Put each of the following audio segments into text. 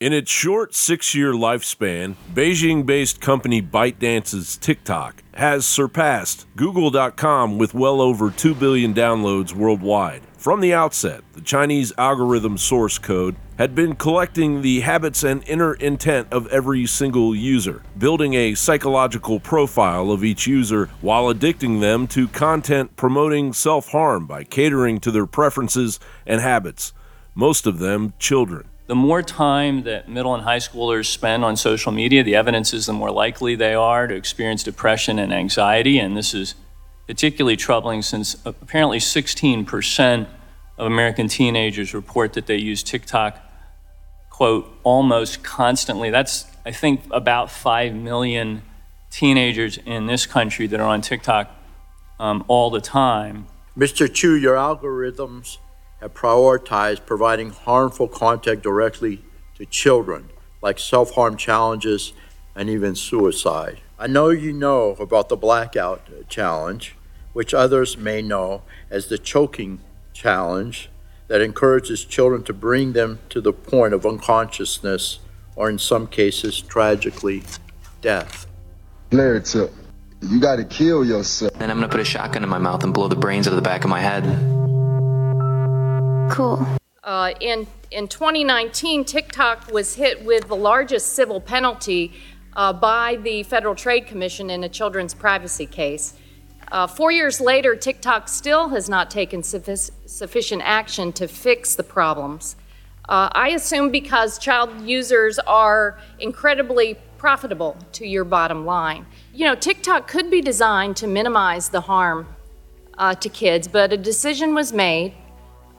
In its short six year lifespan, Beijing based company ByteDance's TikTok has surpassed Google.com with well over 2 billion downloads worldwide. From the outset, the Chinese algorithm source code had been collecting the habits and inner intent of every single user, building a psychological profile of each user while addicting them to content promoting self harm by catering to their preferences and habits, most of them children. The more time that middle and high schoolers spend on social media, the evidence is the more likely they are to experience depression and anxiety. And this is particularly troubling since apparently 16% of American teenagers report that they use TikTok, quote, almost constantly. That's, I think, about 5 million teenagers in this country that are on TikTok um, all the time. Mr. Chew, your algorithms have prioritized providing harmful content directly to children, like self harm challenges and even suicide. I know you know about the blackout challenge, which others may know as the choking challenge that encourages children to bring them to the point of unconsciousness or, in some cases, tragically, death. Blair tip. You gotta kill yourself. Then I'm gonna put a shotgun in my mouth and blow the brains out of the back of my head. Cool. Uh, in, in 2019, TikTok was hit with the largest civil penalty uh, by the Federal Trade Commission in a children's privacy case. Uh, four years later, TikTok still has not taken suffic- sufficient action to fix the problems. Uh, I assume because child users are incredibly profitable to your bottom line. You know, TikTok could be designed to minimize the harm uh, to kids, but a decision was made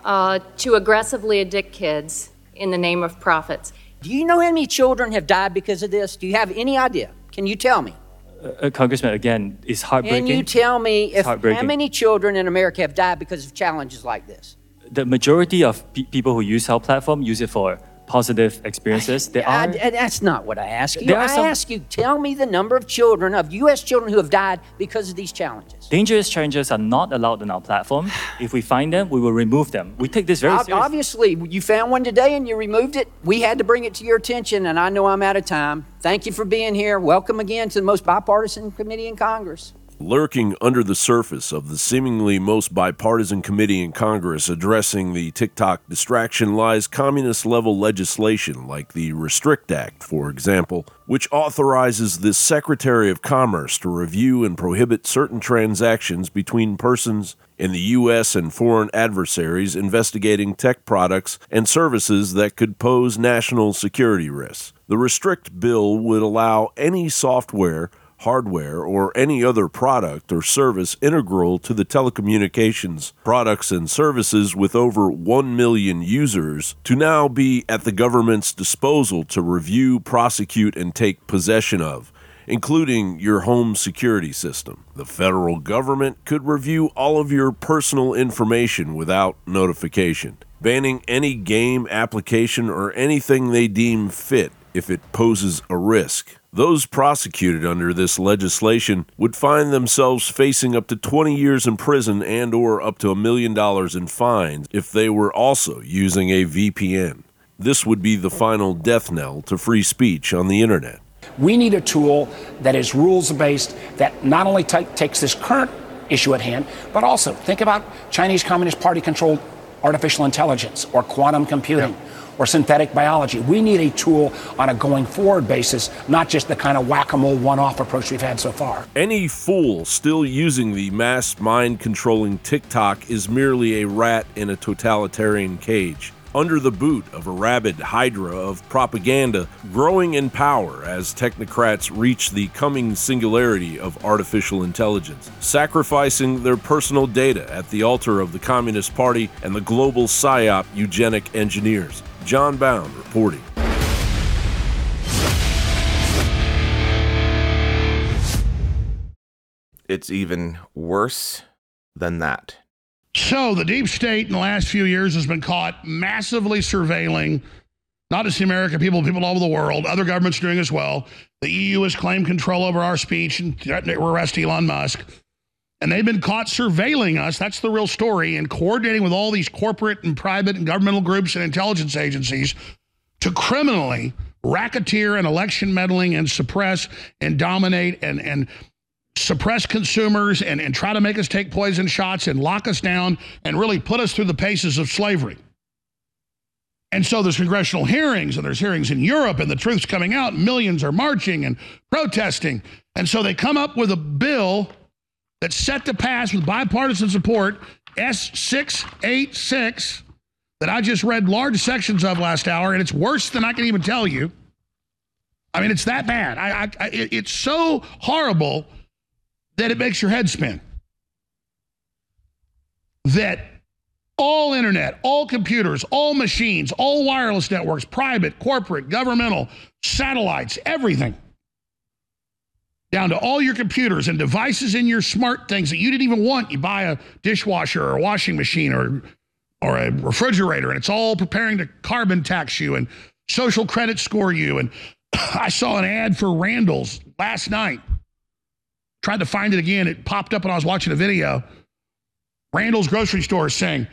uh, to aggressively addict kids in the name of profits. Do you know how many children have died because of this? Do you have any idea? Can you tell me? Uh, uh Congressman, again, it's heartbreaking. Can you tell me if how many children in America have died because of challenges like this? The majority of pe- people who use our platform use it for positive experiences. There are, I, that's not what I ask you. I some, ask you, tell me the number of children, of U.S. children who have died because of these challenges. Dangerous challenges are not allowed on our platform. If we find them, we will remove them. We take this very seriously. Obviously, you found one today and you removed it. We had to bring it to your attention, and I know I'm out of time. Thank you for being here. Welcome again to the most bipartisan committee in Congress. Lurking under the surface of the seemingly most bipartisan committee in Congress addressing the TikTok distraction lies communist level legislation like the Restrict Act, for example, which authorizes the Secretary of Commerce to review and prohibit certain transactions between persons in the U.S. and foreign adversaries investigating tech products and services that could pose national security risks. The Restrict bill would allow any software hardware, or any other product or service integral to the telecommunications products and services with over 1 million users to now be at the government's disposal to review, prosecute, and take possession of including your home security system. The federal government could review all of your personal information without notification, banning any game, application, or anything they deem fit if it poses a risk. Those prosecuted under this legislation would find themselves facing up to 20 years in prison and or up to a million dollars in fines if they were also using a VPN. This would be the final death knell to free speech on the internet. We need a tool that is rules based that not only t- takes this current issue at hand, but also think about Chinese Communist Party controlled artificial intelligence or quantum computing. Yeah or synthetic biology. We need a tool on a going forward basis, not just the kind of whack a mole one off approach we've had so far. Any fool still using the mass mind controlling TikTok is merely a rat in a totalitarian cage under the boot of a rabid hydra of propaganda growing in power as technocrats reach the coming singularity of artificial intelligence, sacrificing their personal data at the altar of the Communist Party and the global PSYOP eugenic engineers. John Bowne reporting. It's even worse than that. So, the deep state in the last few years has been caught massively surveilling not just the American people, people all over the world. Other governments doing as well. The EU has claimed control over our speech and threatened to arrest Elon Musk. And they've been caught surveilling us. That's the real story. And coordinating with all these corporate and private and governmental groups and intelligence agencies to criminally racketeer and election meddling and suppress and dominate and, and suppress consumers and, and try to make us take poison shots and lock us down and really put us through the paces of slavery. And so there's congressional hearings and there's hearings in Europe and the truth's coming out. Millions are marching and protesting. And so they come up with a bill that's set to pass with bipartisan support, S686, that I just read large sections of last hour, and it's worse than I can even tell you. I mean, it's that bad. I, I, I, it's so horrible that it makes your head spin. That all internet, all computers, all machines, all wireless networks, private, corporate, governmental, satellites, everything, down to all your computers and devices in your smart things that you didn't even want. You buy a dishwasher or a washing machine or or a refrigerator, and it's all preparing to carbon tax you and social credit score you. And I saw an ad for Randall's last night. Tried to find it again. It popped up when I was watching a video. Randall's grocery store saying,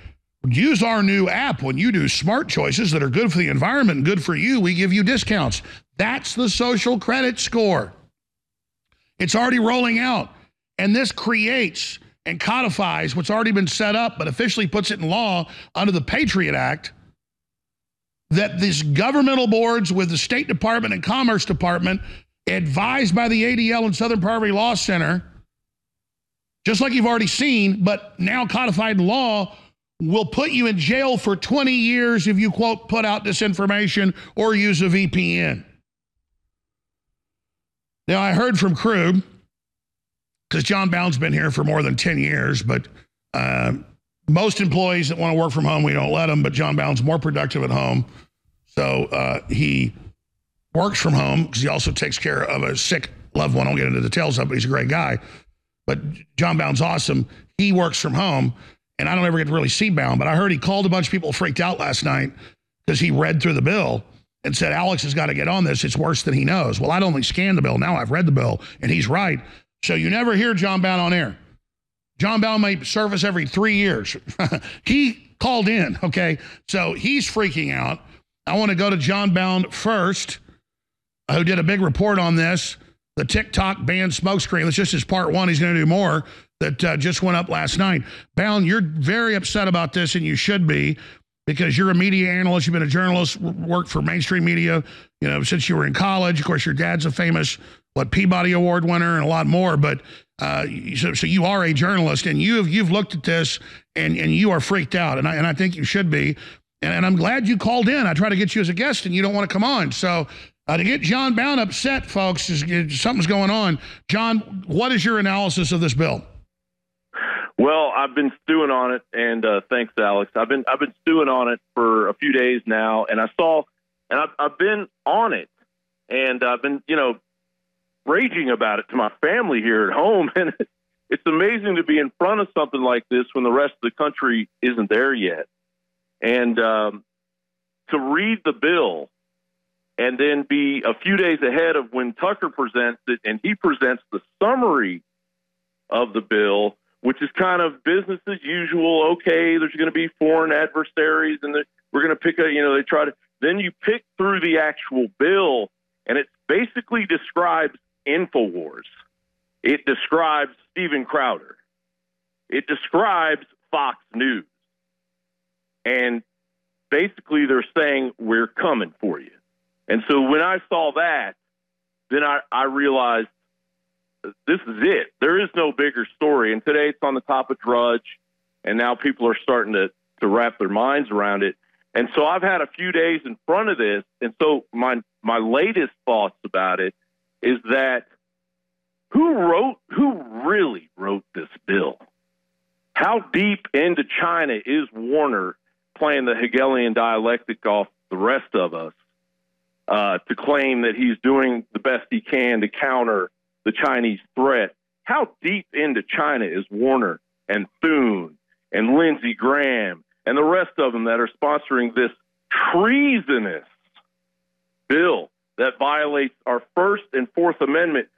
use our new app when you do smart choices that are good for the environment and good for you. We give you discounts. That's the social credit score. It's already rolling out. And this creates and codifies what's already been set up, but officially puts it in law under the Patriot Act that these governmental boards with the State Department and Commerce Department, advised by the ADL and Southern Poverty Law Center, just like you've already seen, but now codified in law, will put you in jail for 20 years if you, quote, put out disinformation or use a VPN. Now, I heard from Krug, because John Bowne's been here for more than 10 years, but uh, most employees that want to work from home, we don't let them, but John Bowne's more productive at home. So uh, he works from home because he also takes care of a sick loved one. I won't get into the details of it, but he's a great guy. But John Bowne's awesome. He works from home, and I don't ever get to really see Bowne, but I heard he called a bunch of people freaked out last night because he read through the bill and said, Alex has got to get on this. It's worse than he knows. Well, I'd only scanned the bill. Now I've read the bill, and he's right. So you never hear John Bowne on air. John Bowne may service every three years. he called in, okay? So he's freaking out. I want to go to John Bowne first, who did a big report on this. The TikTok ban smokescreen. That's just his part one. He's going to do more that uh, just went up last night. Bowne, you're very upset about this, and you should be because you're a media analyst. You've been a journalist, worked for mainstream media, you know, since you were in college. Of course, your dad's a famous what Peabody Award winner and a lot more. But uh, so, so you are a journalist, and you have you've looked at this, and and you are freaked out, and I and I think you should be. And, and I'm glad you called in. I try to get you as a guest, and you don't want to come on. So uh, to get John Bowne upset, folks, is, is something's going on. John, what is your analysis of this bill? Well, I've been stewing on it, and uh, thanks, Alex. I've been I've been stewing on it for a few days now, and I saw, and I've, I've been on it, and I've been you know raging about it to my family here at home, and it's amazing to be in front of something like this when the rest of the country isn't there yet, and um, to read the bill and then be a few days ahead of when Tucker presents it, and he presents the summary of the bill which is kind of business as usual. Okay, there's going to be foreign adversaries, and we're going to pick a, you know, they try to. Then you pick through the actual bill, and it basically describes Infowars. It describes Steven Crowder. It describes Fox News. And basically, they're saying, we're coming for you. And so when I saw that, then I, I realized this is it. There is no bigger story. And today it's on the top of Drudge, and now people are starting to, to wrap their minds around it. And so I've had a few days in front of this, and so my my latest thoughts about it is that who wrote who really wrote this bill? How deep into China is Warner playing the Hegelian dialectic off the rest of us uh, to claim that he's doing the best he can to counter the Chinese threat. How deep into China is Warner and Thune and Lindsey Graham and the rest of them that are sponsoring this treasonous bill that violates our First and Fourth Amendment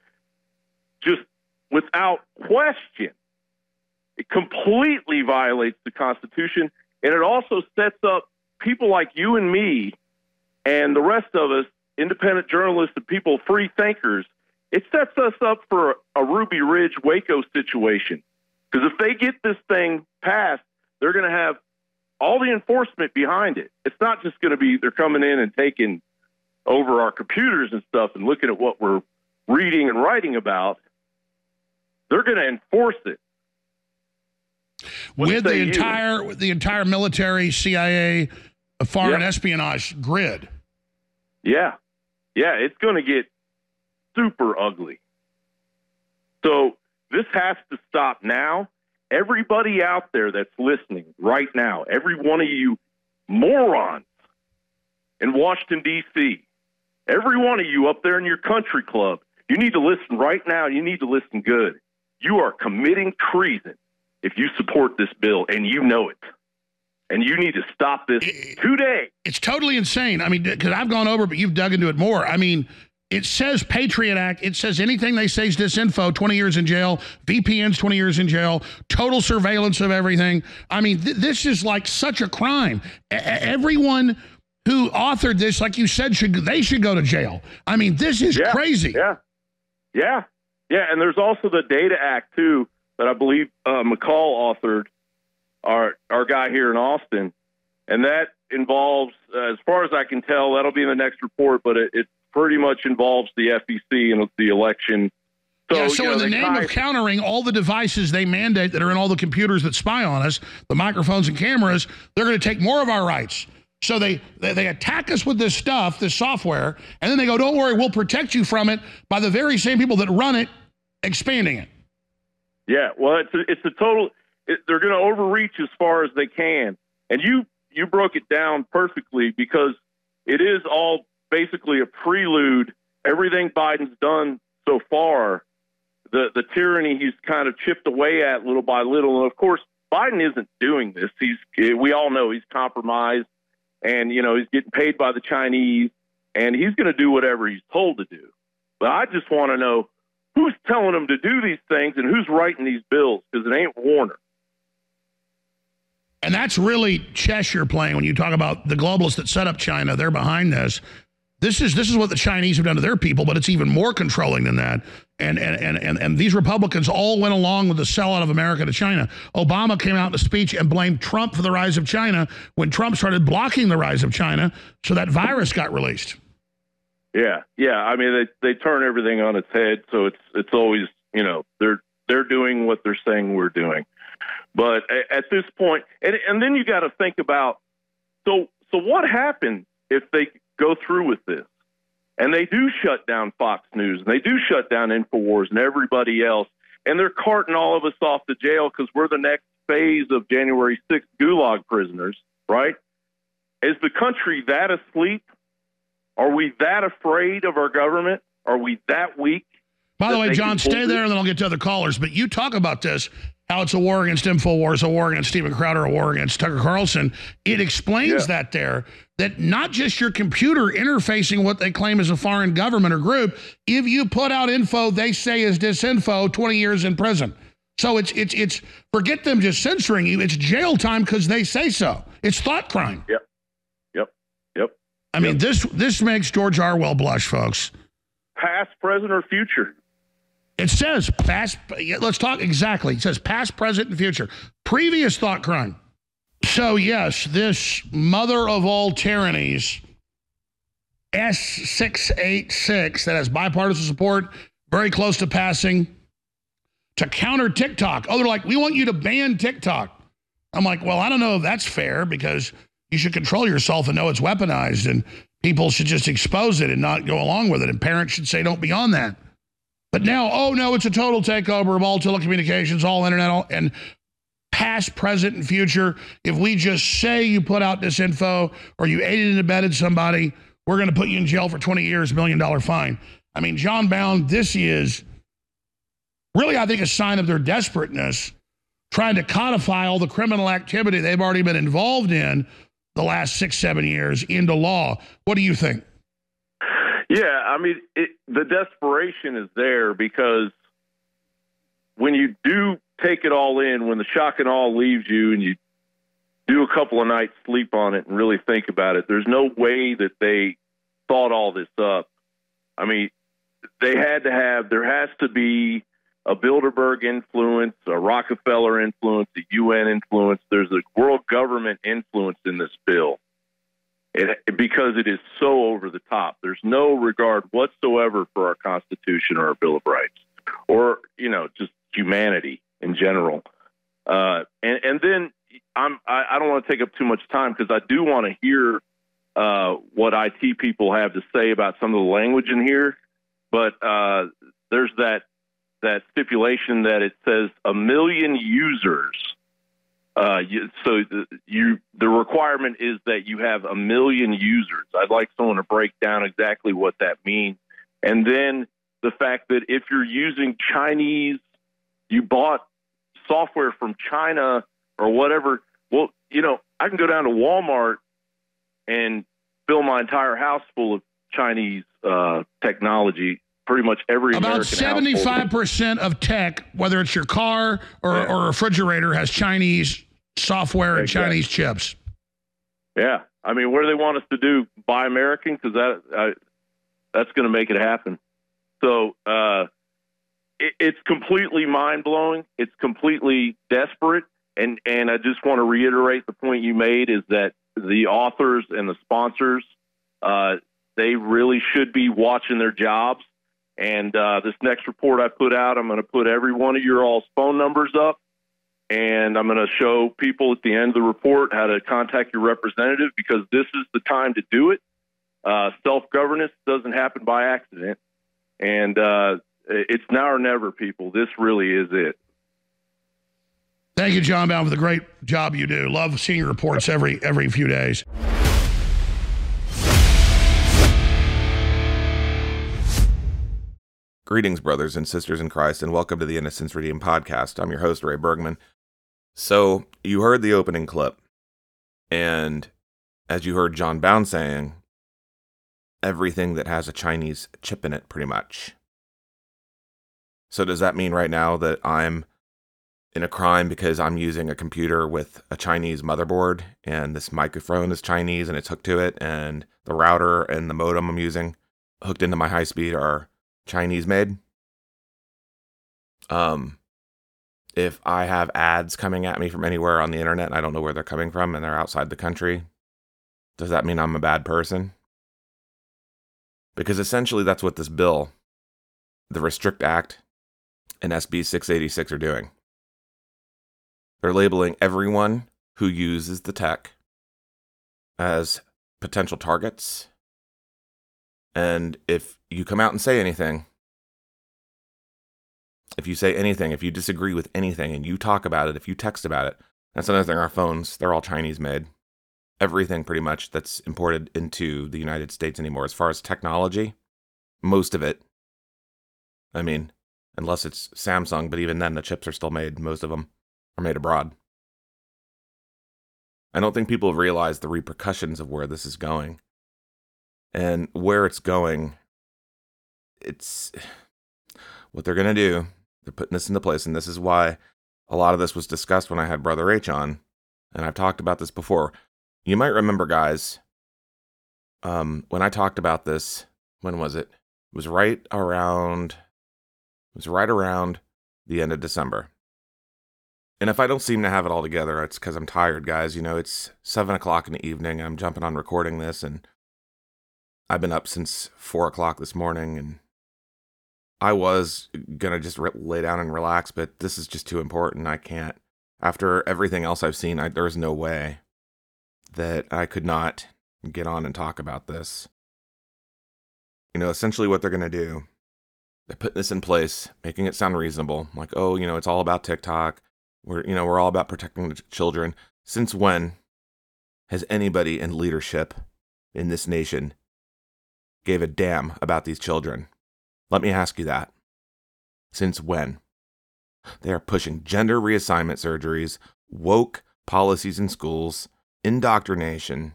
just without question? It completely violates the Constitution, and it also sets up people like you and me and the rest of us, independent journalists and people, free thinkers, it sets us up for a, Ruby Ridge Waco situation. Because if they get this thing passed, they're going to have all the enforcement behind it. It's not just going to be they're coming in and taking over our computers and stuff and looking at what we're reading and writing about. They're going to enforce it with the entire with the entire military, CIA, foreign Yeah. espionage grid. Yeah. Yeah, it's going to get super ugly. So this has to stop now. Everybody out there that's listening right now, every one of you morons in Washington, D.C., every one of you up there in your country club, you need to listen right now. You need to listen good. You are committing treason if you support this bill, and you know it. And you need to stop this today. It's totally insane. I mean, because I've gone over, but you've dug into it more. I mean, it says Patriot Act. It says anything they say is disinfo, 20 years in jail, VPNs, 20 years in jail, total surveillance of everything. I mean, th- this is like such a crime. E- everyone who authored this, like you said, should they should go to jail. I mean, this is Yeah, crazy. Yeah. Yeah. Yeah. And there's also the Data Act, too, that I believe uh, McCaul authored, our, our guy here in Austin. And that involves, uh, as far as I can tell, that'll be in the next report, but it, it pretty much involves the FEC and the election. So, yeah, so you know, in the name tie- of countering all the devices they mandate that are in all the computers that spy on us, the microphones and cameras, they're going to take more of our rights. So they, they they attack us with this stuff, this software, and then they go, "Don't worry, we'll protect you from it." By the very same people that run it, expanding it. Yeah, well, it's a, it's a total. It, they're going to overreach as far as they can, and you you broke it down perfectly because it is all basically a prelude. Everything Biden's done so far, the the tyranny he's kind of chipped away at little by little, and of course Biden isn't doing this. He's we all know he's compromised, and you know he's getting paid by the Chinese, and he's going to do whatever he's told to do. But I just want to know who's telling him to do these things and who's writing these bills because it ain't Warner. And that's really chess you're playing when you talk about the globalists that set up China. They're behind this. This is this is what the Chinese have done to their people, but it's even more controlling than that. And and and and, and these Republicans all went along with the sellout of America to China. Obama came out in a speech and blamed Trump for the rise of China when Trump started blocking the rise of China, so that virus got released. Yeah, yeah. I mean, they they turn everything on its head, so it's it's always you know they're they're doing what they're saying we're doing. But at this point, and and then you got to think about so so what happened if they go through with this and they do shut down Fox News and they do shut down Infowars and everybody else, and they're carting all of us off to jail because we're the next phase of January 6th Gulag prisoners, right? Is the country that asleep? Are we that afraid of our government? Are we that weak? By the way, John, stay there and then I'll get to other callers. But you talk about this, how it's a war against InfoWars, a war against Steven Crowder, a war against Tucker Carlson. It explains that there, that not just your computer interfacing what they claim is a foreign government or group. If you put out info they say is disinfo, 20 years in prison. So it's, it's, it's, forget them just censoring you. It's jail time because they say so. It's thought crime. Yep. Yep. Yep. I mean, this, this makes George Orwell blush, folks. Past, present, or future. It says past. Let's talk exactly. It says past, present, and future. Previous thought crime. So yes, this mother of all tyrannies, S six eight six, that has bipartisan support, very close to passing, to counter TikTok. Oh, they're like, we want you to ban TikTok. I'm like, well, I don't know if that's fair because you should control yourself and know it's weaponized, and people should just expose it and not go along with it, and parents should say, don't be on that. But now, oh no, it's a total takeover of all telecommunications, all internet, all, and past, present, and future. If we just say you put out this info or you aided and abetted somebody, we're going to put you in jail for 20 years, million dollar fine. I mean, John Bowne, this is really, I think, a sign of their desperateness, trying to codify all the criminal activity they've already been involved in the last six, seven years into law. What do you think? Yeah, I mean, it, the desperation is there because when you do take it all in, when the shock and awe leaves you, and you do a couple of nights sleep on it and really think about it. There's no way that they thought all this up. I mean, they had to have. There has to be a Bilderberg influence, a Rockefeller influence, a UN influence. There's a world government influence in this bill. It, because it is so over the top. There's no regard whatsoever for our Constitution or our Bill of Rights, or you know, just humanity in general. Uh, and, and then I'm I, I don't want to take up too much time because I do want to hear uh, what IT people have to say about some of the language in here. But uh, there's that that stipulation that it says a million users. Uh, you, so the, you the requirement is that you have a million users. I'd like someone to break down exactly what that means, and then the fact that if you're using Chinese, you bought software from China or whatever. Well, you know, I can go down to Walmart and fill my entire house full of Chinese uh, technology. Pretty much every about seventy five percent of tech, whether it's your car or, yeah. or refrigerator, has Chinese software and exactly. Chinese chips. Yeah, I mean, what do they want us to do? Buy American because that I, that's going to make it happen. So uh, it, it's completely mind blowing. It's completely desperate, and and I just want to reiterate the point you made is that the authors and the sponsors uh, they really should be watching their jobs. And uh, this next report I put out, I'm going to put every one of your all's phone numbers up, and I'm going to show people at the end of the report how to contact your representative because this is the time to do it. Uh, Self governance doesn't happen by accident, and uh, Uh, it's now or never, people. This really is it. Thank you, John Bowne, for the great job you do. Love seeing your reports every every few days. Greetings, brothers and sisters in Christ, and welcome to the Innocence Redeemed podcast. I'm your host, Ray Bergman. So, you heard the opening clip, and as you heard John Bowne saying, everything that has a Chinese chip in it, pretty much. So, does that mean right now that I'm in a crime because I'm using a computer with a Chinese motherboard and this microphone is Chinese and it's hooked to it, and the router and the modem I'm using hooked into my high speed are Chinese made. Um, if I have ads coming at me from anywhere on the internet and I don't know where they're coming from and they're outside the country, does that mean I'm a bad person? Because essentially that's what this bill, the Restrict Act, and SB 686 are doing. They're labeling everyone who uses the tech as potential targets and if you come out and say anything, if you say anything, if you disagree with anything and you talk about it, if you text about it, that's another thing. Our phones, they're all Chinese made. Everything pretty much that's imported into the United States anymore, as far as technology, most of it. I mean, unless it's Samsung, but even then, the chips are still made. Most of them are made abroad. I don't think people realize the repercussions of where this is going and where it's going it's what they're going to do they're putting this into place and this is why a lot of this was discussed when i had brother h on and i've talked about this before you might remember guys um, when i talked about this when was it it was right around was right around the end of december and if i don't seem to have it all together it's because i'm tired guys you know it's seven o'clock in the evening i'm jumping on recording this and I've been up since four o'clock this morning and I was gonna just re- lay down and relax, but this is just too important. I can't. After everything else I've seen, I, there's no way that I could not get on and talk about this. You know, essentially what they're gonna do, they're putting this in place, making it sound reasonable. Like, oh, you know, it's all about TikTok. We're, you know, we're all about protecting the children. Since when has anybody in leadership in this nation gave a damn about these children. Let me ask you that. Since when? They are pushing gender reassignment surgeries, woke policies in schools, indoctrination.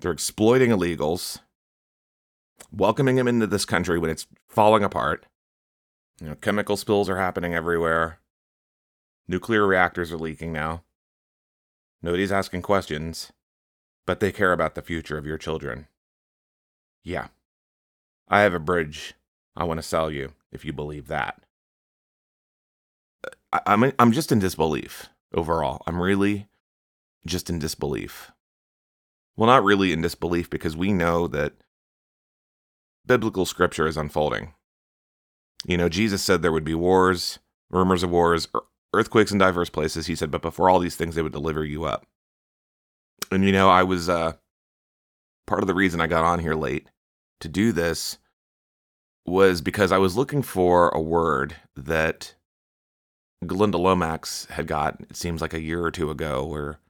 They're exploiting illegals, welcoming him into this country when it's falling apart. You know, chemical spills are happening everywhere. Nuclear reactors are leaking now. Nobody's asking questions, but they care about the future of your children. Yeah. I have a bridge I want to sell you if you believe that. Uh, I, I'm I'm just in disbelief overall. I'm really just in disbelief. Well, not really in disbelief because we know that biblical scripture is unfolding. You know, Jesus said there would be wars, rumors of wars, earthquakes in diverse places. He said, but before all these things, they would deliver you up. And, you know, I was uh, part of the reason I got on here late to do this was because I was looking for a word that Glenda Lomax had got, it seems like a year or two ago, where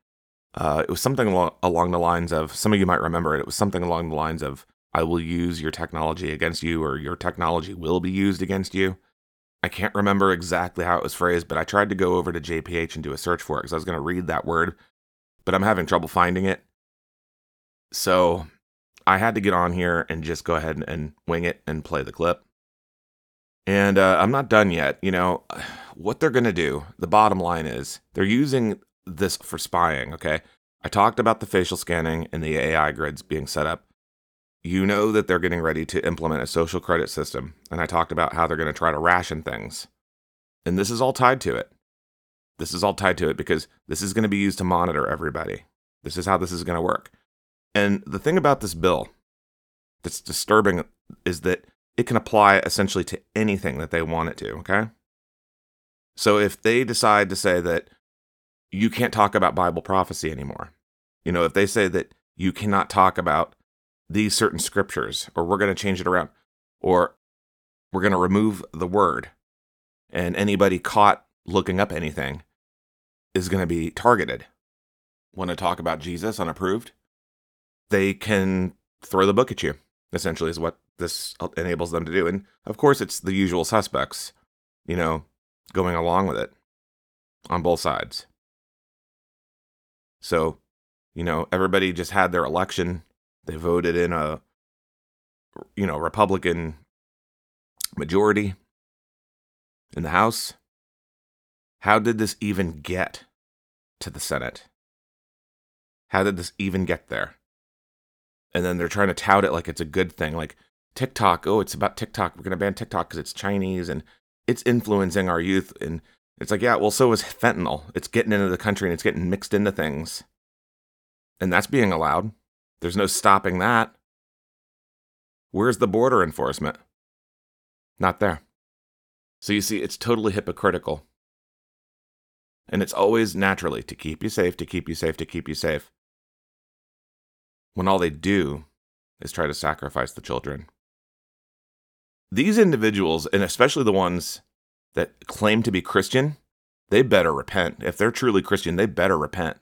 uh, it was something al- along the lines of some of you might remember it. It was something along the lines of, I will use your technology against you, or your technology will be used against you. I can't remember exactly how it was phrased, but I tried to go over to JPH and do a search for it because I was going to read that word, but I'm having trouble finding it. So I had to get on here and just go ahead and wing it and play the clip. And uh, I'm not done yet. You know, what they're going to do, the bottom line is they're using this for spying, okay? I talked about the facial scanning and the AI grids being set up you know that they're getting ready to implement a social credit system. And I talked about how they're going to try to ration things. And this is all tied to it. This is all tied to it because this is going to be used to monitor everybody. This is how this is going to work. And the thing about this bill that's disturbing is that it can apply essentially to anything that they want it to, okay? So if they decide to say that you can't talk about Bible prophecy anymore, you know, if they say that you cannot talk about these certain scriptures, or we're going to change it around, or we're going to remove the word, and anybody caught looking up anything is going to be targeted. Want to talk about Jesus unapproved? They can throw the book at you, essentially, is what this enables them to do. And of course, it's the usual suspects, you know, going along with it on both sides. So, you know, everybody just had their election they voted in a you know, Republican majority in the House. How did this even get to the Senate? How did this even get there? And then they're trying to tout it like it's a good thing, like TikTok. Oh, it's about TikTok. We're going to ban TikTok because it's Chinese and it's influencing our youth. And it's like, yeah, well, so is fentanyl. It's getting into the country and it's getting mixed into things. And that's being allowed. There's no stopping that. Where's the border enforcement? Not there. So you see, it's totally hypocritical. And it's always naturally to keep you safe, to keep you safe, to keep you safe. When all they do is try to sacrifice the children. These individuals, and especially the ones that claim to be Christian, they better repent. If they're truly Christian, they better repent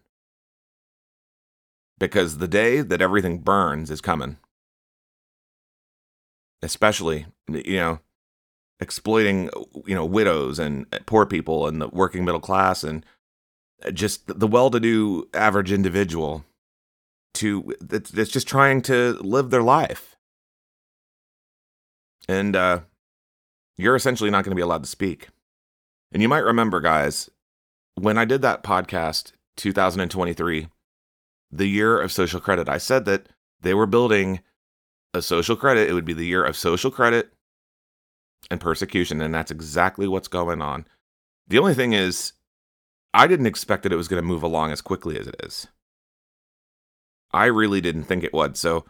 because the day that everything burns is coming. Especially, you know, exploiting, you know, widows and poor people and the working middle class and just the well-to-do average individual to that's just trying to live their life. And uh, you're essentially not going to be allowed to speak. And you might remember, guys, when I did that podcast, 2023, the year of social credit. I said that they were building a social credit. It would be the year of social credit and persecution. And that's exactly what's going on. The only thing is, I didn't expect that it was going to move along as quickly as it is. I really didn't think it would. So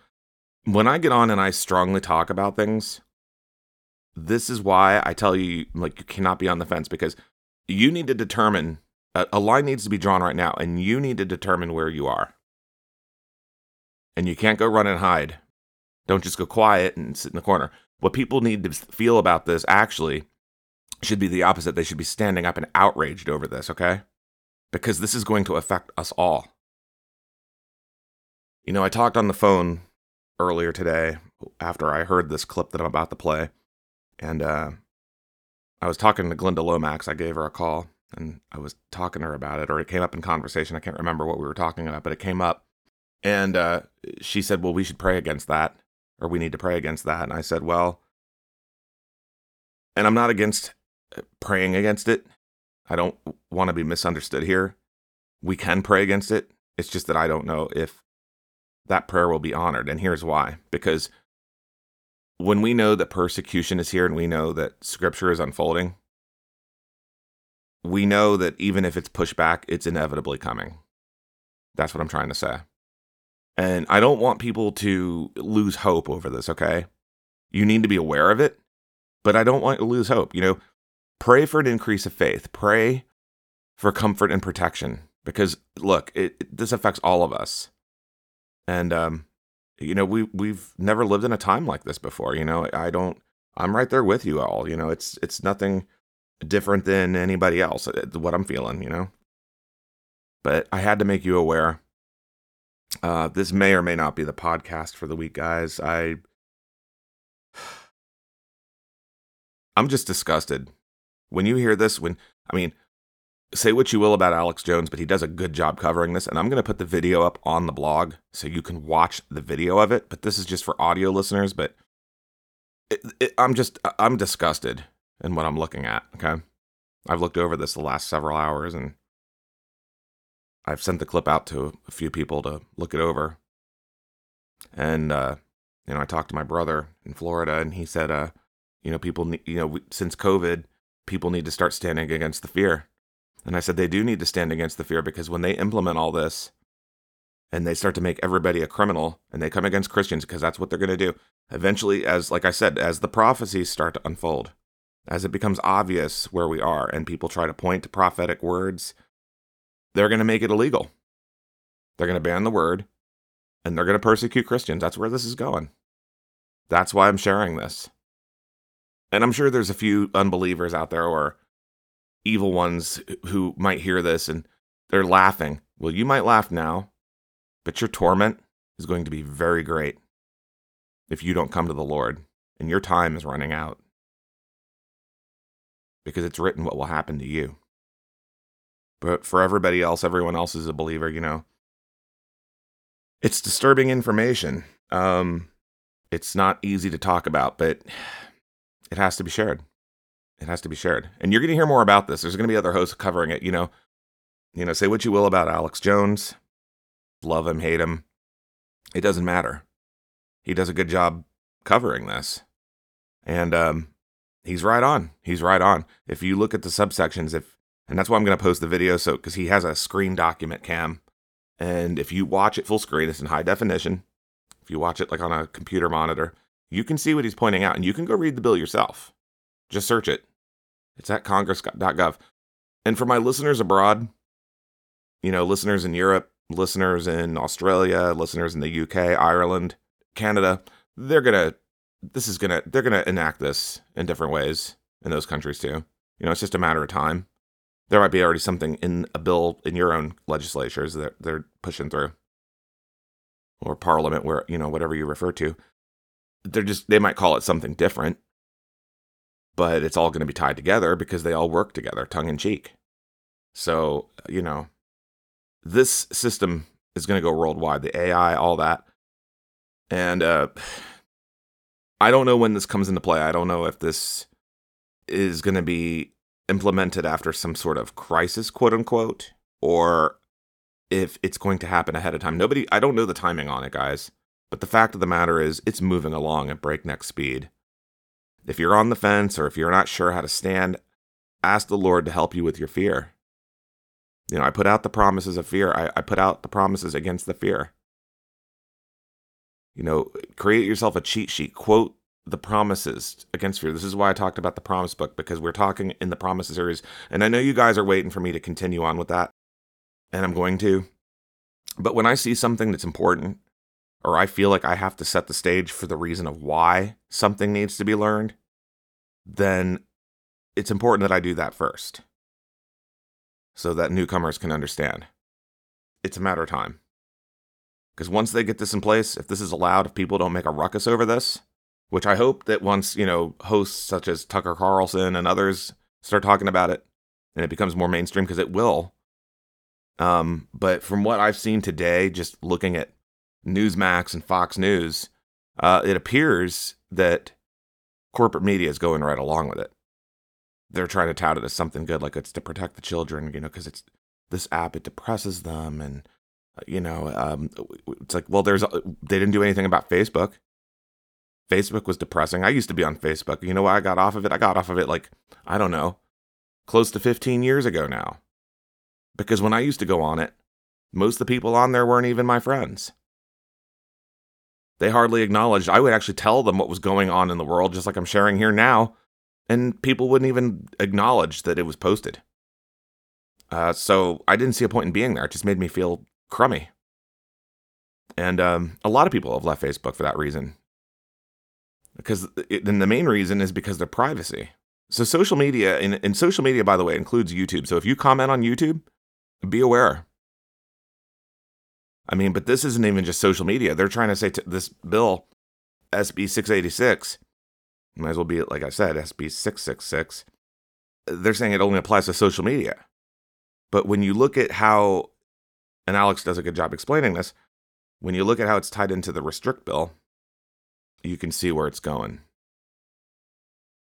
when I get on and I strongly talk about things, this is why I tell you, like, you cannot be on the fence because you need to determine a, line needs to be drawn right now, and you need to determine where you are and you can't go run and hide. Don't just go quiet and sit in the corner. What people need to feel about this actually should be the opposite. They should be standing up and outraged over this, okay? Because this is going to affect us all. You know, I talked on the phone earlier today after I heard this clip that I'm about to play, and uh, I was talking to Glenda Lomax. I gave her a call and I was talking to her about it, or it came up in conversation. I can't remember what we were talking about, but it came up. And uh, she said, Well, we should pray against that, or we need to pray against that. And I said, Well, and I'm not against uh, praying against it. I don't want to be misunderstood here. we can pray against it. It's just that I don't know if that prayer will be honored. And here's why because when we know that persecution is here and we know that scripture is unfolding, we know that even if it's pushed back, it's inevitably coming. That's what I'm trying to say. And I don't want people to lose hope over this, okay? You need to be aware of it, but I don't want you to lose hope. You know, pray for an increase of faith, pray for comfort and protection because look, it, it, this affects all of us. And um you know, we we've never lived in a time like this before, you know. I don't I'm right there with you all, you know. It's it's nothing different than anybody else uh, what I'm feeling, you know. But I had to make you aware. Uh this may or may not be the podcast for the week, guys. I I'm just disgusted. When you hear this when I mean, say what you will about Alex Jones, but he does a good job covering this. And I'm going to put the video up on the blog so you can watch the video of it. But this is just for audio listeners. But it, it, I'm just, I'm disgusted in what I'm looking at. Okay. I've looked over this the last several hours and I've sent the clip out to a few people to look it over. And, uh, you know, I talked to my brother in Florida and he said, uh, you know, people, you know, since COVID, people need to start standing against the fear and I said they do need to stand against the fear because when they implement all this and they start to make everybody a criminal and they come against Christians because that's what they're going to do. Eventually, as like I said, as the prophecies start to unfold, as it becomes obvious where we are and people try to point to prophetic words, they're going to make it illegal. They're going to ban the word and they're going to persecute Christians. That's where this is going. That's why I'm sharing this. And I'm sure there's a few unbelievers out there or evil ones who might hear this and they're laughing. Well, you might laugh now, but your torment is going to be very great if you don't come to the Lord and your time is running out. Because it's written what will happen to you. But for everybody else, everyone else is a believer, you know. It's disturbing information. Um, it's not easy to talk about, but it has to be shared. It has to be shared. And you're going to hear more about this. There's going to be other hosts covering it, you know. You know, say what you will about Alex Jones. Love him, hate him. It doesn't matter. He does a good job covering this. And um he's right on. He's right on. If you look at the subsections if and that's why I'm going to post the video so cuz he has a screen document cam and if you watch it full screen it's in high definition. If you watch it like on a computer monitor, you can see what he's pointing out and you can go read the bill yourself. Just search it. It's at congress.gov. And for my listeners abroad, you know, listeners in Europe, listeners in Australia, listeners in the UK, Ireland, Canada, they're going to this is going to they're going to enact this in different ways in those countries too. You know, it's just a matter of time. There might be already something in a bill in your own legislatures that they're pushing through or parliament where, you know, whatever you refer to. They're just they might call it something different but it's all going to be tied together because they all work together, tongue in cheek. So, you know, this system is going to go worldwide, the AI, all that. And uh, I don't know when this comes into play. I don't know if this is going to be implemented after some sort of crisis, quote unquote, or if it's going to happen ahead of time. Nobody, I don't know the timing on it, guys. But the fact of the matter is, it's moving along at breakneck speed. If you're on the fence or if you're not sure how to stand, ask the Lord to help you with your fear. You know, I put out the promises of fear, I, I put out the promises against the fear. You know, create yourself a cheat sheet, quote the promises against fear. This is why I talked about the promise book because we're talking in the promises series. And I know you guys are waiting for me to continue on with that, and I'm going to. But when I see something that's important, or I feel like I have to set the stage for the reason of why something needs to be learned, then it's important that I do that first so that newcomers can understand. It's a matter of time. Because once they get this in place, if this is allowed, if people don't make a ruckus over this, which I hope that once, you know, hosts such as Tucker Carlson and others start talking about it and it becomes more mainstream, because it will. Um, but from what I've seen today, just looking at Newsmax and Fox News, uh, it appears that corporate media is going right along with it. They're trying to tout it as something good, like it's to protect the children, you know, because it's this app it depresses them and uh, you know um, it's like well there's they didn't do anything about facebook facebook was depressing. I used to be on facebook. You know why i got off of it? I got off of it like i don't know close to 15 years ago now. Because when i used to go on it most of the people on there weren't even my friends. They hardly acknowledged. I would actually tell them what was going on in the world just like i'm sharing here now and people wouldn't even acknowledge that it was posted. Uh, so I didn't see a point in being there. It just made me feel crummy. And um, a lot of people have left Facebook for that reason. Because then the main reason is because of privacy. So social media, and, and social media, by the way, includes YouTube. So if you comment on YouTube, be aware. I mean, but this isn't even just social media. They're trying to say this bill, SB 686, might as well be, like I said, SB 666. They're saying it only applies to social media. But when you look at how, and Alex does a good job explaining this, when you look at how it's tied into the restrict bill, you can see where it's going.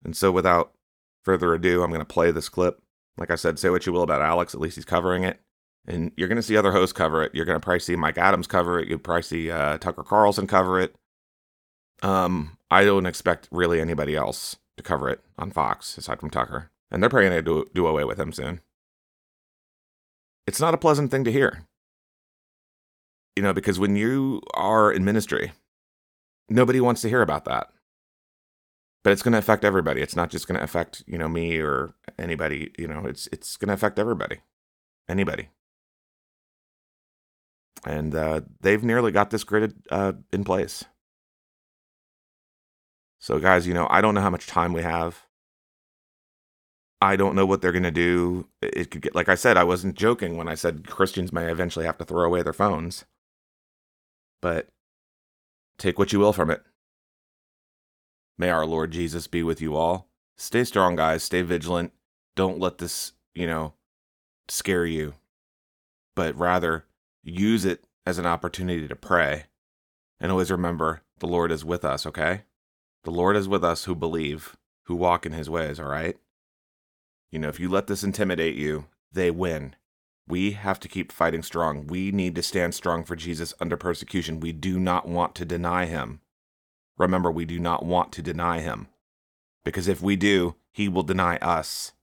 And so without further ado, I'm going to play this clip. Like I said, say what you will about Alex, at least he's covering it. And you're going to see other hosts cover it. You're going to probably see Mike Adams cover it. You'll probably see uh, Tucker Carlson cover it. Um, I don't expect really anybody else to cover it on Fox aside from Tucker. And they're probably going to do, do away with him soon. It's not a pleasant thing to hear. You know, because when you are in ministry, nobody wants to hear about that. But it's going to affect everybody. It's not just going to affect, you know, me or anybody, you know, it's it's going to affect everybody. Anybody. And uh, they've nearly got this grid uh, in place. So, guys, you know, I don't know how much time we have. I don't know what they're going to do. It could get, like I said, I wasn't joking when I said Christians may eventually have to throw away their phones. But take what you will from it. May our Lord Jesus be with you all. Stay strong, guys. Stay vigilant. Don't let this, you know, scare you, but rather use it as an opportunity to pray. And always remember the Lord is with us, okay? The Lord is with us who believe, who walk in his ways, all right? You know, if you let this intimidate you, they win. We have to keep fighting strong. We need to stand strong for Jesus under persecution. We do not want to deny him. Remember, we do not want to deny him. Because if we do, he will deny us.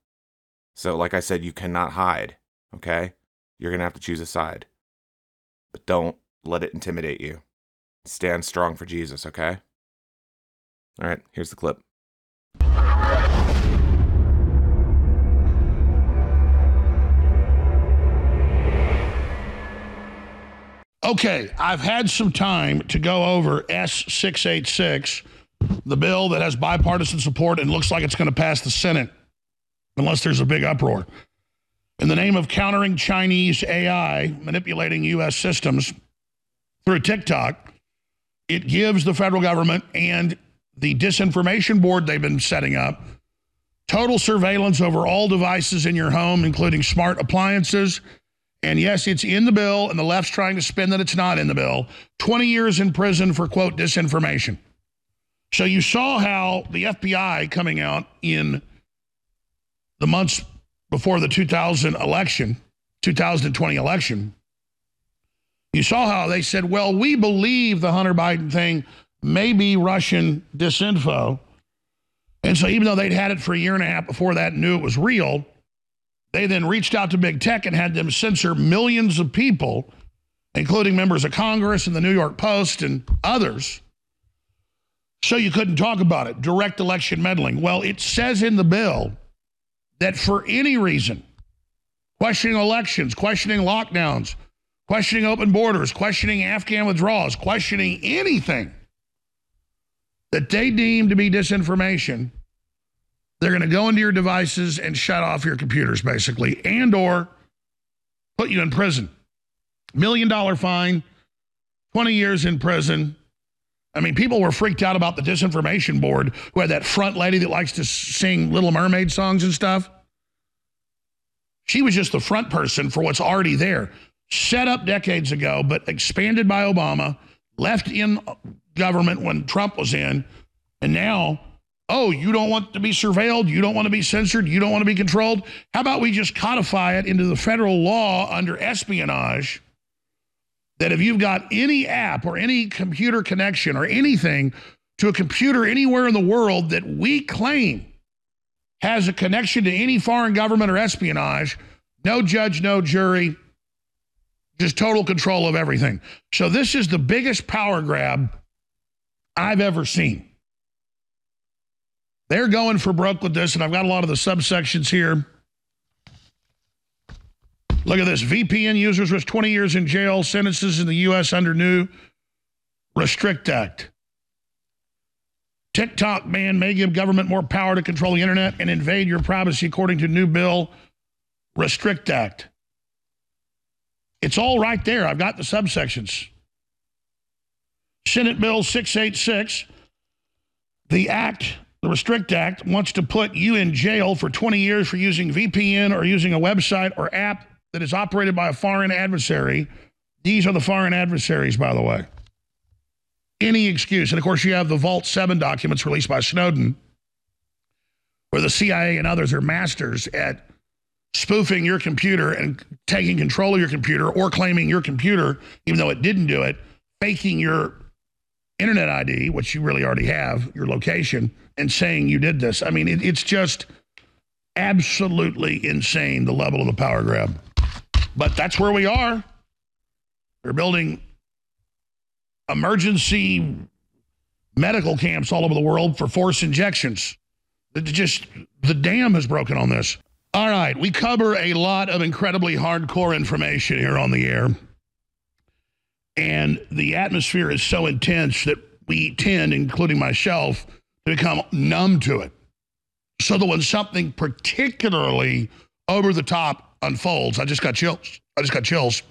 So, like I said, you cannot hide, okay? You're going to have to choose a side. But don't let it intimidate you. Stand strong for Jesus, okay? All right, here's the clip. Okay, I've had some time to go over S686, the bill that has bipartisan support and looks like it's going to pass the Senate unless there's a big uproar. In the name of countering Chinese AI manipulating U.S. systems through TikTok, it gives the federal government and the disinformation board they've been setting up total surveillance over all devices in your home, including smart appliances and yes, it's in the bill, and the left's trying to spin that it's not in the bill. 20 years in prison for, quote, disinformation. So you saw how the FBI coming out in the months before the 2000 election, 2020 election, you saw how they said, well, we believe the Hunter Biden thing may be Russian disinfo. And so even though they'd had it for a year and a half before that and knew it was real, they then reached out to big tech and had them censor millions of people, including members of Congress and the New York Post and others. So you couldn't talk about it. Direct election meddling. Well, it says in the bill that for any reason, questioning elections, questioning lockdowns, questioning open borders, questioning Afghan withdrawals, questioning anything that they deem to be disinformation they're going to go into your devices and shut off your computers, basically, and or put you in prison. Million dollar fine, 20 years in prison. I mean, people were freaked out about the disinformation board who had that front lady that likes to sing Little Mermaid songs and stuff. She was just the front person for what's already there. Set up decades ago, but expanded by Obama, left in government when Trump was in, and now Oh, you don't want to be surveilled. You don't want to be censored. You don't want to be controlled. How about we just codify it into the federal law under espionage that if you've got any app or any computer connection or anything to a computer anywhere in the world that we claim has a connection to any foreign government or espionage, no judge, no jury, just total control of everything. So this is the biggest power grab I've ever seen. They're going for broke with this, and I've got a lot of the subsections here. Look at this. VPN users risk 20 years in jail, sentences in the U.S. under new Restrict Act. TikTok ban may give government more power to control the internet and invade your privacy, according to new bill Restrict Act. It's all right there. I've got the subsections. Senate Bill 686, the act, the Restrict Act, wants to put you in jail for 20 years for using VPN or using a website or app that is operated by a foreign adversary. These are the foreign adversaries, by the way. Any excuse. And of course, you have the Vault 7 documents released by Snowden, where the CIA and others are masters at spoofing your computer and taking control of your computer or claiming your computer, even though it didn't do it, faking your internet ID, which you really already have, your location, and saying you did this. I mean, it, it's just absolutely insane the level of the power grab. But that's where we are. They're building emergency medical camps all over the world for force injections. Just the dam has broken on this. All right, we cover a lot of incredibly hardcore information here on the air. And the atmosphere is so intense that we tend, including myself, to become numb to it. So that when something particularly over the top unfolds, I just got chills. I just got chills.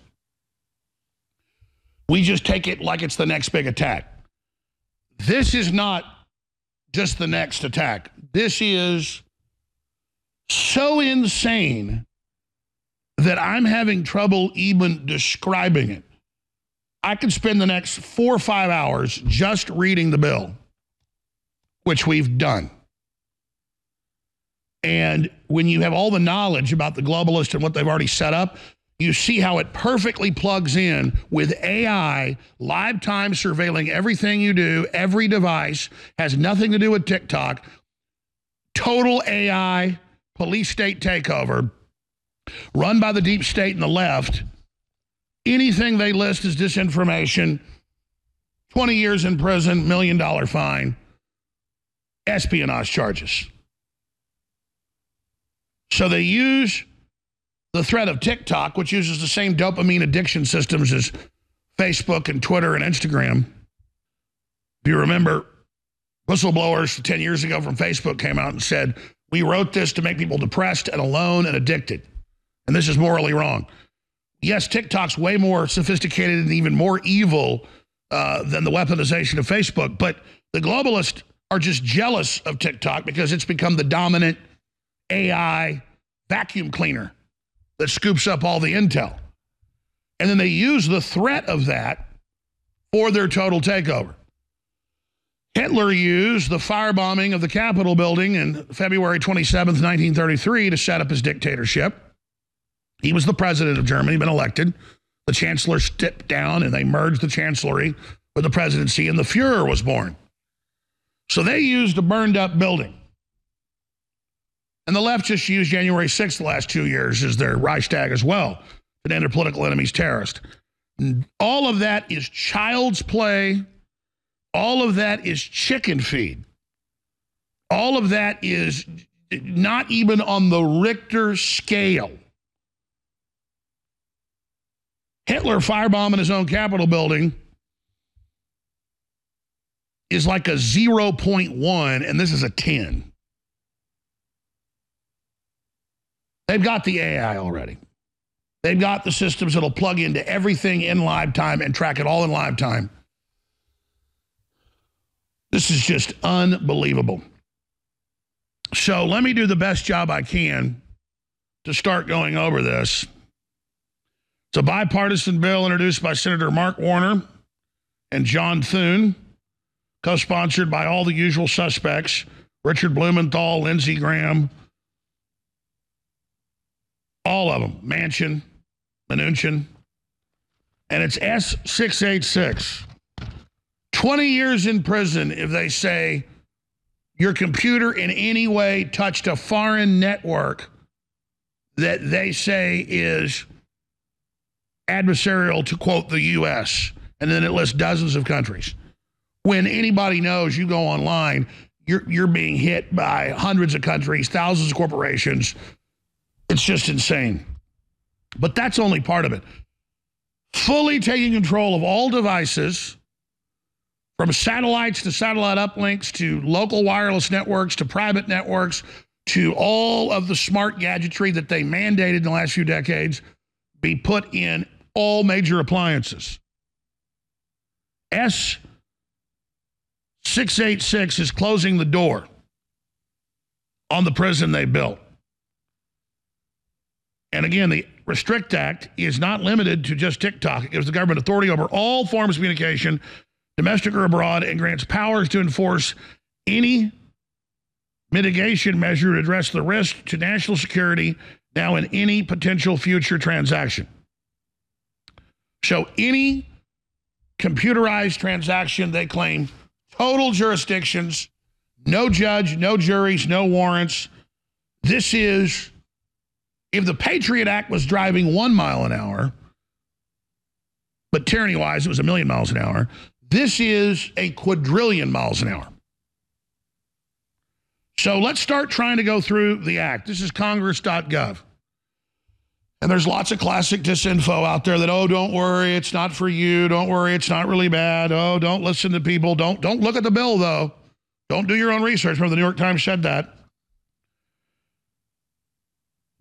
We just take it like it's the next big attack. This is not just the next attack. This is so insane that I'm having trouble even describing it. I could spend the next four or five hours just reading the bill, which we've done. And when you have all the knowledge about the globalists and what they've already set up, you see how it perfectly plugs in with AI, live time surveilling everything you do, every device, has nothing to do with TikTok. Total AI, police state takeover, run by the deep state and the left. Anything they list as disinformation, 20 years in prison, million dollar fine, espionage charges. So they use the threat of TikTok, which uses the same dopamine addiction systems as Facebook and Twitter and Instagram. If you remember, whistleblowers 10 years ago from Facebook came out and said, We wrote this to make people depressed and alone and addicted. And this is morally wrong. Yes, TikTok's way more sophisticated and even more evil uh, than the weaponization of Facebook, but the globalists are just jealous of TikTok because it's become the dominant AI vacuum cleaner that scoops up all the intel. And then they use the threat of that for their total takeover. Hitler used the firebombing of the Capitol building in February 27, 1933, to set up his dictatorship. He was the president of Germany, been elected. The chancellor stepped down and they merged the chancellery with the presidency, and the Fuhrer was born. So they used a burned up building and the left just used January 6th the last two years as their Reichstag as well to end their political enemies terrorist. All of that is child's play. All of that is chicken feed. All of that is not even on the Richter scale. Hitler firebombing his own Capitol building is like a 0.1, and this is a 10. They've got the AI already. They've got the systems that'll plug into everything in live time and track it all in live time. This is just unbelievable. So let me do the best job I can to start going over this. It's a bipartisan bill introduced by Senator Mark Warner and John Thune, co sponsored by all the usual suspects Richard Blumenthal, Lindsey Graham, all of them, Manchin, Mnuchin, and it's S686. 20 years in prison if they say your computer in any way touched a foreign network that they say is adversarial to quote the U.S. And then it lists dozens of countries. When anybody knows you go online, you're, you're being hit by hundreds of countries, thousands of corporations. It's just insane. But that's only part of it. Fully taking control of all devices, from satellites to satellite uplinks to local wireless networks to private networks to all of the smart gadgetry that they mandated in the last few decades be put in all major appliances. S686 is closing the door on the prison they built. And again, the Restrict Act is not limited to just TikTok. It gives the government authority over all forms of communication, domestic or abroad, and grants powers to enforce any mitigation measure to address the risk to national security now in any potential future transaction. So any computerized transaction, they claim total jurisdictions, no judge, no juries, no warrants. This is, if the Patriot Act was driving one mile an hour, but tyranny wise, it was a million miles an hour, this is a quadrillion miles an hour. So let's start trying to go through the act. This is congress.gov. And there's lots of classic disinfo out there that, oh, don't worry, it's not for you. Don't worry, it's not really bad. Oh, don't listen to people. Don't don't look at the bill though. Don't do your own research. Remember, the New York Times said that.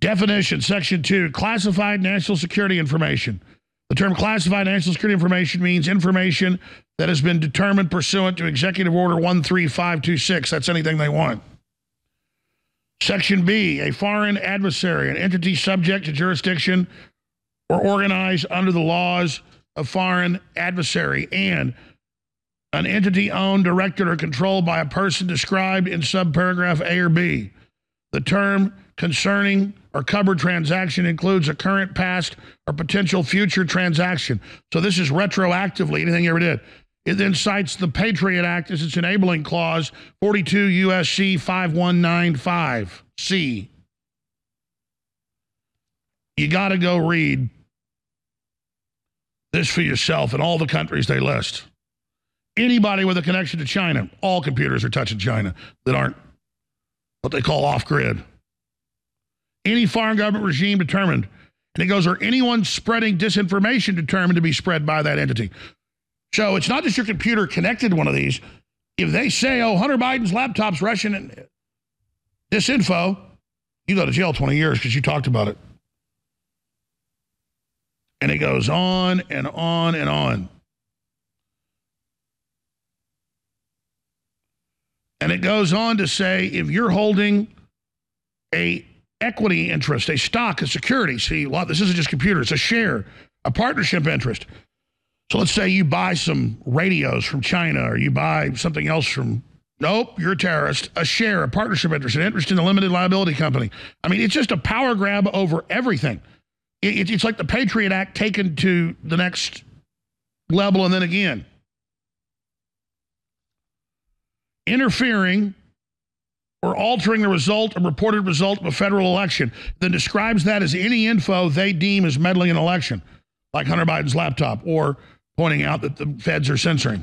Definition, section two, classified national security information. The term classified national security information means information that has been determined pursuant to Executive Order 13526. That's anything they want. Section B, a foreign adversary, an entity subject to jurisdiction or organized under the laws of foreign adversary, and an entity owned, directed, or controlled by a person described in subparagraph A or B. The term concerning or covered transaction includes a current, past, or potential future transaction. So this is retroactively anything you ever did. It then cites the Patriot Act as its enabling clause, 42 USC 5195C. You got to go read this for yourself in all the countries they list. Anybody with a connection to China, all computers are touching China that aren't what they call off grid. Any foreign government regime determined, and it goes, or anyone spreading disinformation determined to be spread by that entity. So it's not just your computer connected one of these. If they say, oh, Hunter Biden's laptop's Russian and this info, you go to jail 20 years because you talked about it. And it goes on and on and on. And it goes on to say if you're holding a equity interest, a stock, a security, see, lot. this isn't just computer, it's a share, a partnership interest. So let's say you buy some radios from China or you buy something else from, nope, you're a terrorist, a share, a partnership interest, an interest in a limited liability company. I mean, it's just a power grab over everything. It, it's like the Patriot Act taken to the next level and then again. Interfering or altering the result or reported result of a federal election, then describes that as any info they deem as meddling in election, like Hunter Biden's laptop or pointing out that the feds are censoring.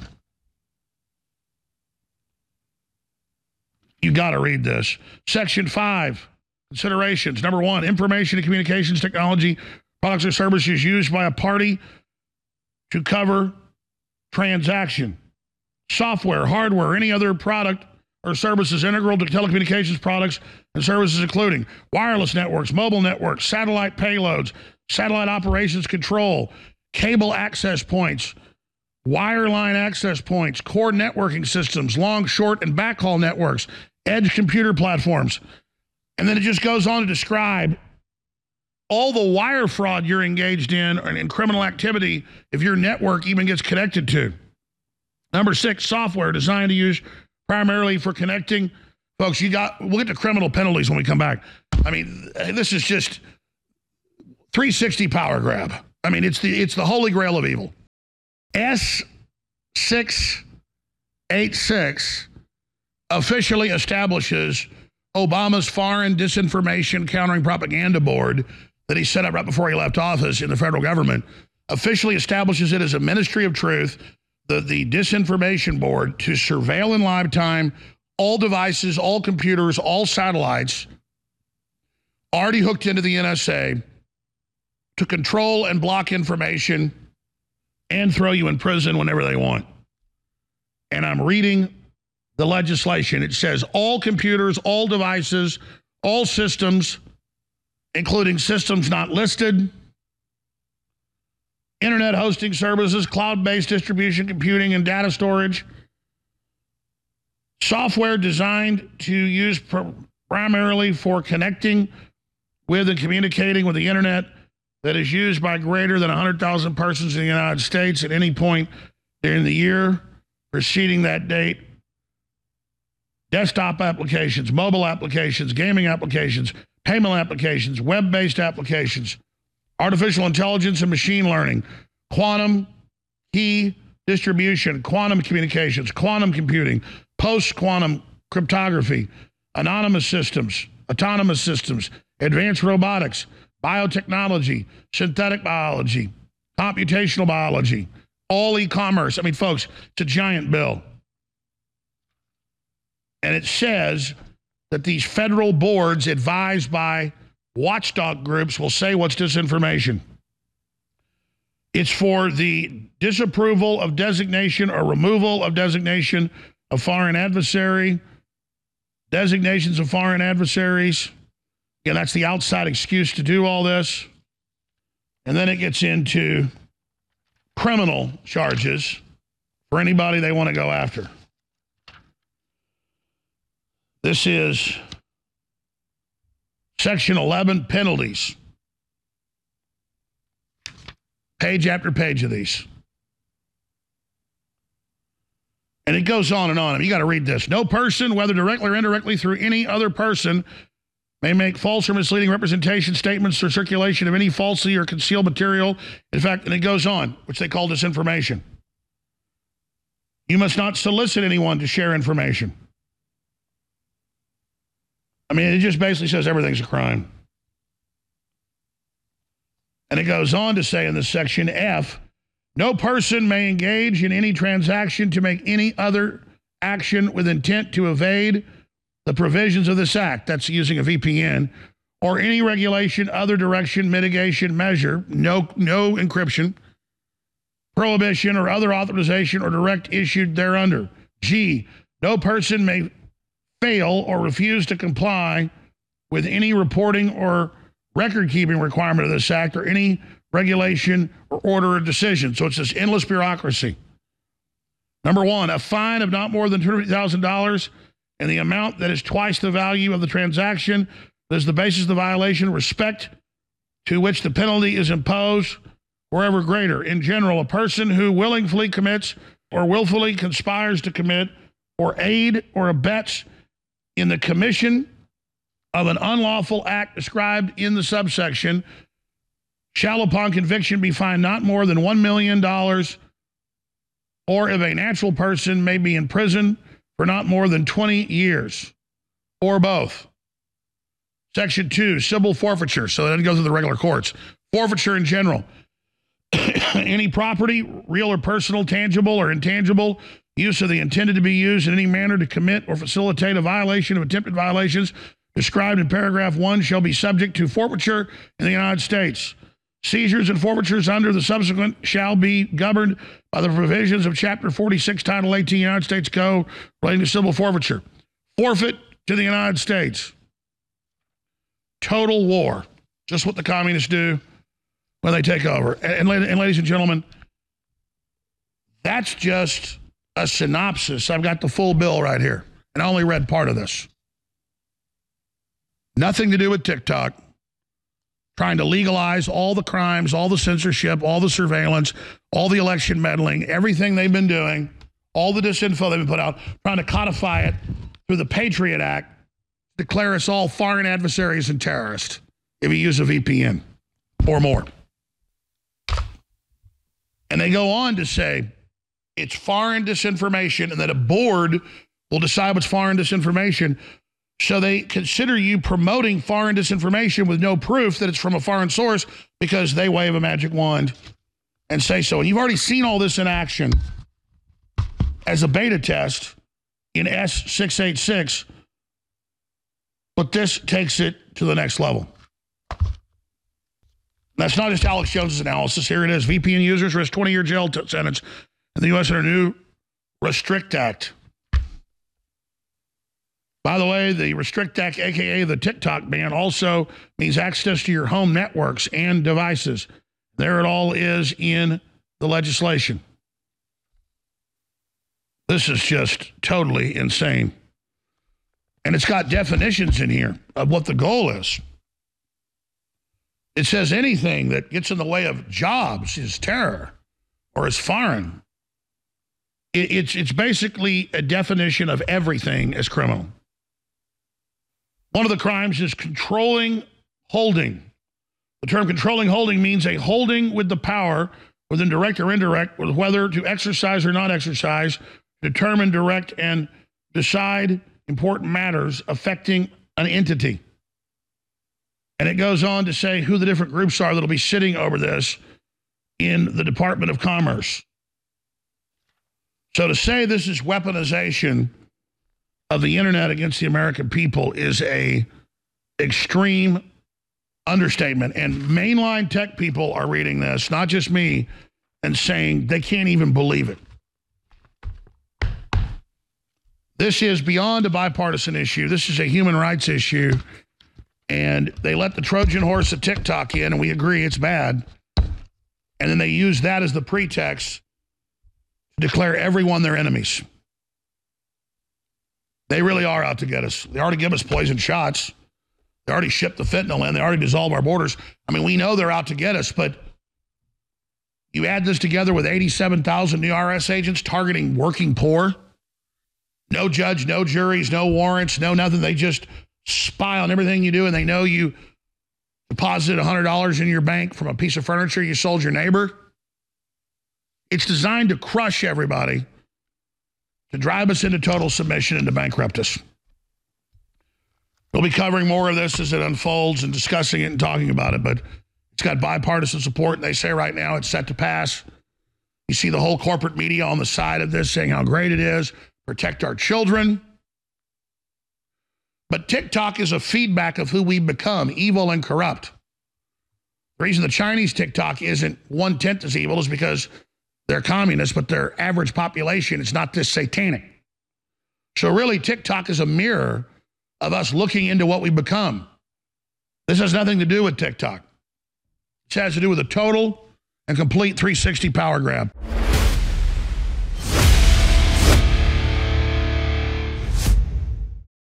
You got to read this. Section 5, considerations. Number one, information and communications technology, products or services used by a party to cover transaction. Software, hardware, any other product or services integral to telecommunications products and services, including wireless networks, mobile networks, satellite payloads, satellite operations control, cable access points, wireline access points, core networking systems, long, short, and backhaul networks, edge computer platforms. And then it just goes on to describe all the wire fraud you're engaged in and criminal activity if your network even gets connected to. Number six, software designed to use primarily for connecting Folks, you got, we'll get to criminal penalties when we come back. I mean, this is just 360 power grab. I mean, it's the, it's the holy grail of evil. S686 officially establishes Obama's Foreign Disinformation Countering Propaganda Board that he set up right before he left office in the federal government, officially establishes it as a ministry of truth, the, the disinformation board, to surveil in live time all devices, all computers, all satellites already hooked into the NSA to control and block information and throw you in prison whenever they want. And I'm reading the legislation. It says all computers, all devices, all systems, including systems not listed, internet hosting services, cloud based distribution, computing, and data storage, software designed to use pr primarily for connecting with and communicating with the internet that is used by greater than 100,000 persons in the United States at any point during the year preceding that date. Desktop applications, mobile applications, gaming applications, payment applications, web based applications, artificial intelligence and machine learning, quantum key distribution, quantum communications, quantum computing, post quantum cryptography, anonymous systems, autonomous systems, advanced robotics, biotechnology, synthetic biology, computational biology, all e commerce. I mean, folks, it's a giant bill. And it says that these federal boards advised by watchdog groups will say what's disinformation. It's for the disapproval of designation or removal of designation of foreign adversary, designations of foreign adversaries. Again, that's the outside excuse to do all this. And then it gets into criminal charges for anybody they want to go after. This is Section 11 penalties. Page after page of these. And it goes on and on. You got to read this. No person, whether directly or indirectly through any other person, may make false or misleading representation, statements, or circulation of any falsely or concealed material. In fact, and it goes on, which they call disinformation. You must not solicit anyone to share information. I mean, it just basically says everything's a crime. And it goes on to say in the section F no person may engage in any transaction to make any other action with intent to evade the provisions of this act. That's using a VPN or any regulation, other direction, mitigation measure, no, no encryption, prohibition, or other authorization or direct issued thereunder. G, no person may fail or refuse to comply with any reporting or record keeping requirement of this act or any regulation or order or decision. So it's this endless bureaucracy. Number one, a fine of not more than $250,000 and the amount that is twice the value of the transaction is the basis of the violation, respect to which the penalty is imposed, wherever greater. In general, a person who willingly commits or willfully conspires to commit or aid or abets in the commission of an unlawful act described in the subsection shall upon conviction be fined not more than $1 million or if a natural person may be in prison for not more than 20 years or both. Section 2, civil forfeiture. So that doesn't go the regular courts. Forfeiture in general. any property, real or personal, tangible or intangible, use of the intended to be used in any manner to commit or facilitate a violation of attempted violations described in paragraph 1 shall be subject to forfeiture in the United States. Seizures and forfeitures under the subsequent shall be governed by the provisions of Chapter 46, Title 18 United States Code relating to civil forfeiture. Forfeit to the United States. Total war. Just what the communists do when they take over. And, and, and ladies and gentlemen, that's just a synopsis. I've got the full bill right here, and I only read part of this. Nothing to do with TikTok trying to legalize all the crimes, all the censorship, all the surveillance, all the election meddling, everything they've been doing, all the disinfo they've been put out, trying to codify it through the Patriot Act, declare us all foreign adversaries and terrorists if you use a VPN or more. And they go on to say it's foreign disinformation and that a board will decide what's foreign disinformation. So they consider you promoting foreign disinformation with no proof that it's from a foreign source because they wave a magic wand and say so. And you've already seen all this in action as a beta test in S686, but this takes it to the next level. That's not just Alex Jones's analysis. Here it is. VPN users risk 20 year jail sentence in the U.S. under new Restrict Act. By the way, the Restrict Act, aka the TikTok ban, also means access to your home networks and devices. There it all is in the legislation. This is just totally insane. And it's got definitions in here of what the goal is. It says anything that gets in the way of jobs is terror or is foreign. It's, it's basically a definition of everything as criminal. One of the crimes is controlling holding. The term controlling holding means a holding with the power, within direct or indirect, whether to exercise or not exercise, determine, direct, and decide important matters affecting an entity. And it goes on to say who the different groups are that'll be sitting over this in the Department of Commerce. So to say this is weaponization of the internet against the American people is a extreme understatement. And mainline tech people are reading this, not just me, and saying they can't even believe it. This is beyond a bipartisan issue. This is a human rights issue and they let the Trojan horse of TikTok in, and we agree it's bad. And then they use that as the pretext to declare everyone their enemies. They really are out to get us. They already give us poison shots. They already shipped the fentanyl in. They already dissolved our borders. I mean, we know they're out to get us, but you add this together with 87,000 new IRS agents targeting working poor. No judge, no juries, no warrants, no nothing. They just spy on everything you do and they know you deposited $100 in your bank from a piece of furniture you sold your neighbor. It's designed to crush everybody, to drive us into total submission and to bankrupt us. We'll be covering more of this as it unfolds and discussing it and talking about it, but it's got bipartisan support. And they say right now it's set to pass. You see the whole corporate media on the side of this saying how great it is, protect our children. But TikTok is a feedback of who we've become, evil and corrupt. The reason the Chinese TikTok isn't one tenth as evil is because they're communists, but their average population is not this satanic. So, really, TikTok is a mirror of us looking into what we've become. This has nothing to do with TikTok, it has to do with a total and complete 360 power grab.